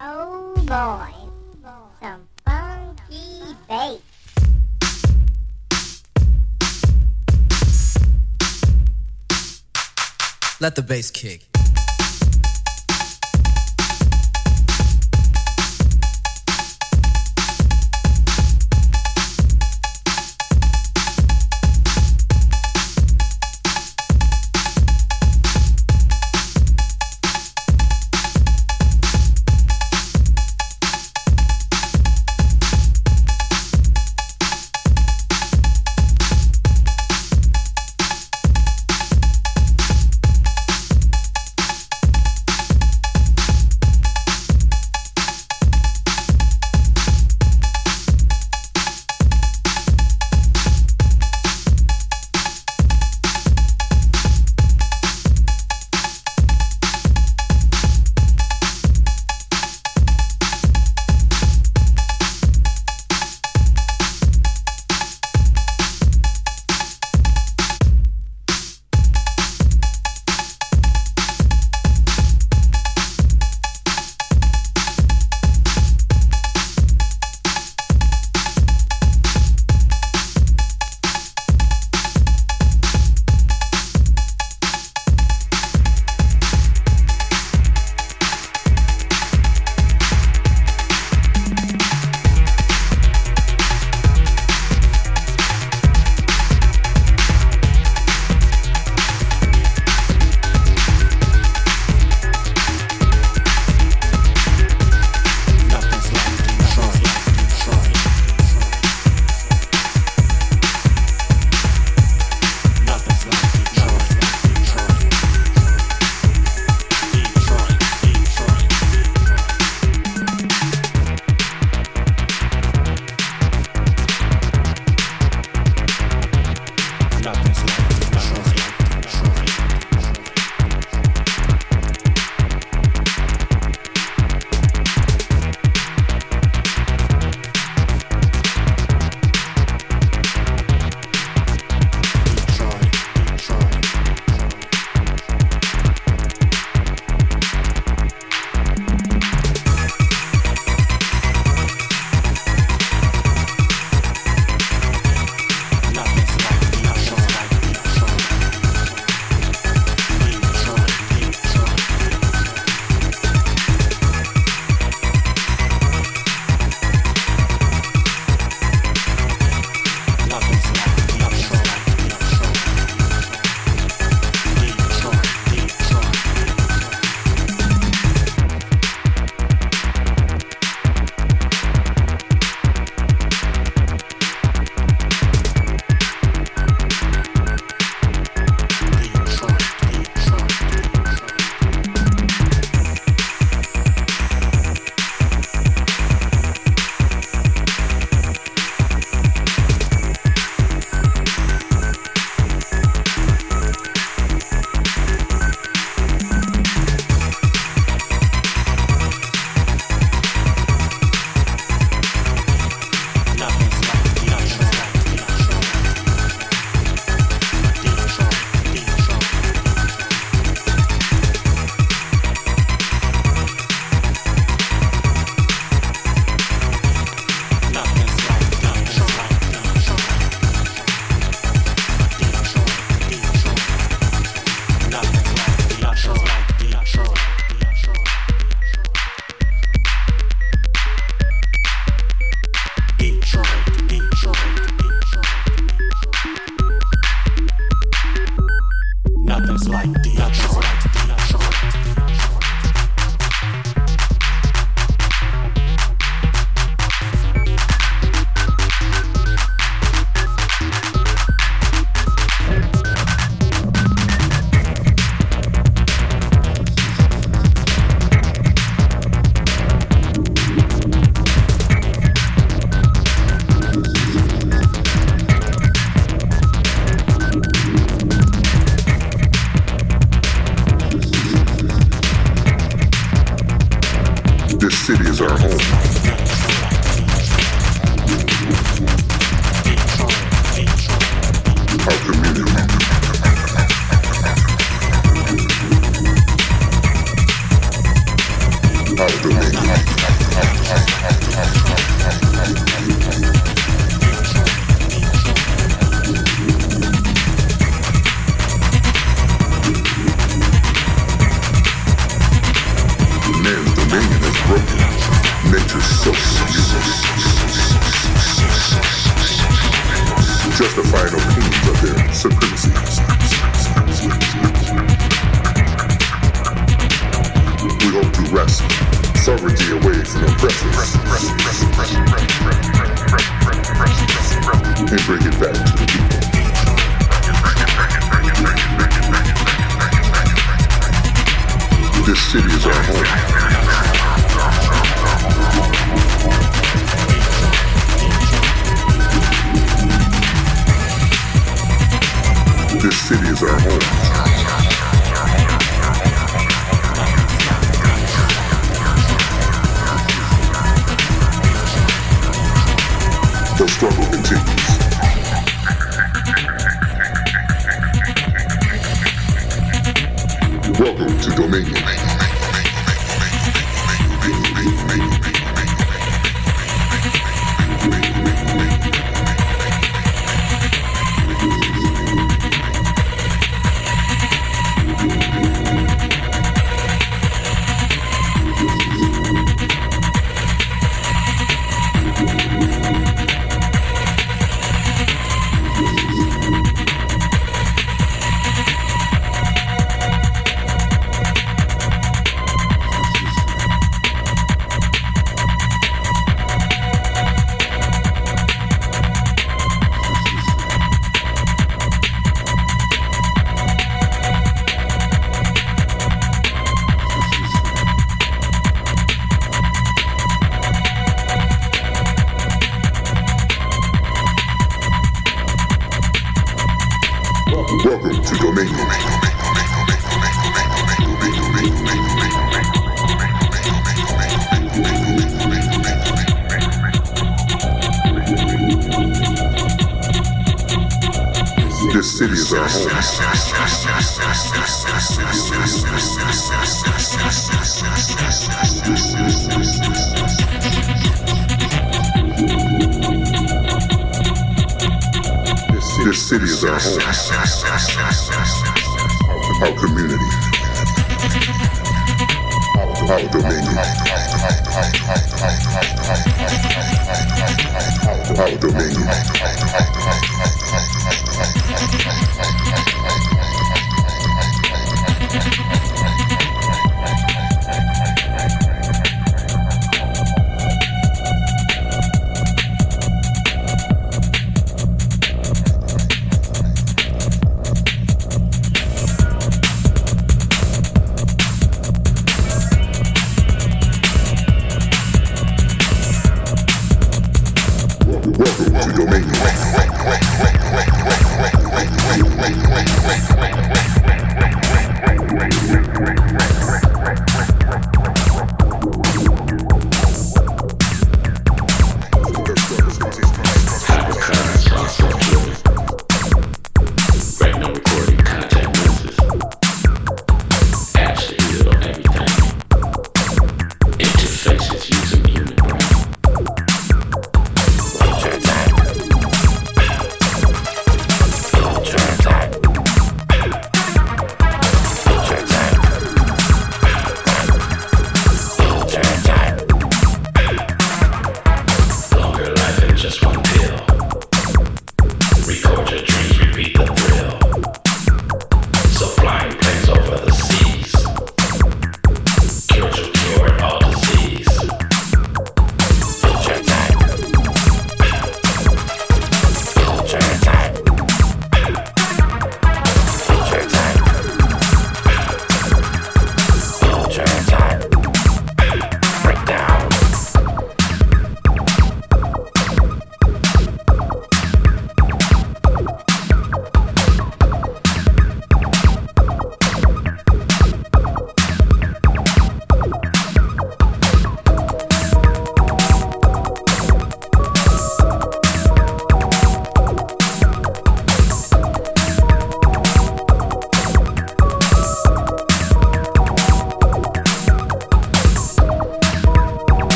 Oh boy, some funky bass. Let the bass kick. justified opinions of their supremacy. We hope to wrest sovereignty away from oppressors and bring it back to the people. This city is our home. This city is our home. The struggle continues. Welcome to Dominion.